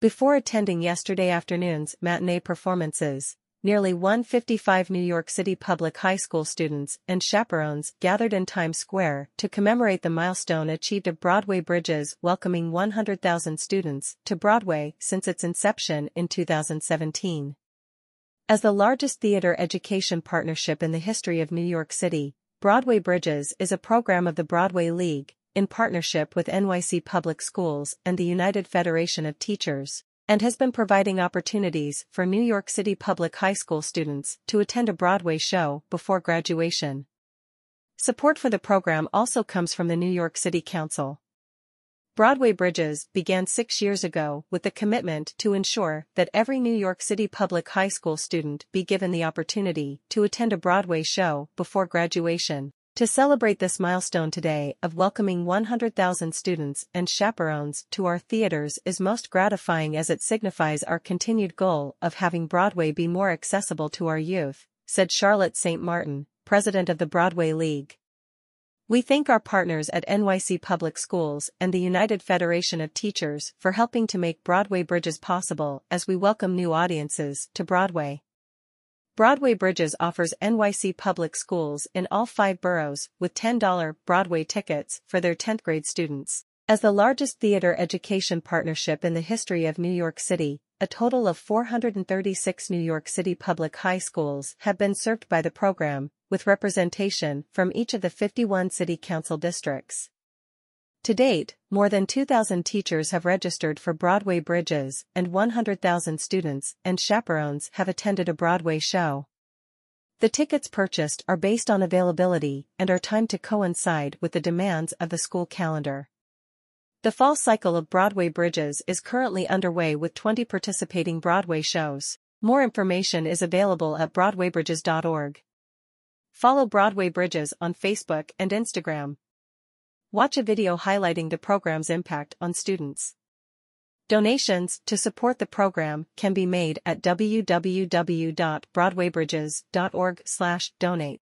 Before attending yesterday afternoon's matinee performances, nearly 155 New York City public high school students and chaperones gathered in Times Square to commemorate the milestone achieved of Broadway Bridges welcoming 100,000 students to Broadway since its inception in 2017. As the largest theater education partnership in the history of New York City, Broadway Bridges is a program of the Broadway League, in partnership with NYC Public Schools and the United Federation of Teachers, and has been providing opportunities for New York City public high school students to attend a Broadway show before graduation. Support for the program also comes from the New York City Council. Broadway Bridges began six years ago with the commitment to ensure that every New York City public high school student be given the opportunity to attend a Broadway show before graduation. To celebrate this milestone today of welcoming 100,000 students and chaperones to our theaters is most gratifying as it signifies our continued goal of having Broadway be more accessible to our youth, said Charlotte St. Martin, president of the Broadway League. We thank our partners at NYC Public Schools and the United Federation of Teachers for helping to make Broadway Bridges possible as we welcome new audiences to Broadway. Broadway Bridges offers NYC public schools in all five boroughs with $10 Broadway tickets for their 10th grade students. As the largest theater education partnership in the history of New York City, a total of 436 New York City public high schools have been served by the program, with representation from each of the 51 city council districts. To date, more than 2,000 teachers have registered for Broadway Bridges and 100,000 students and chaperones have attended a Broadway show. The tickets purchased are based on availability and are timed to coincide with the demands of the school calendar. The fall cycle of Broadway Bridges is currently underway with 20 participating Broadway shows. More information is available at BroadwayBridges.org. Follow Broadway Bridges on Facebook and Instagram. Watch a video highlighting the program's impact on students. Donations to support the program can be made at www.broadwaybridges.org/donate.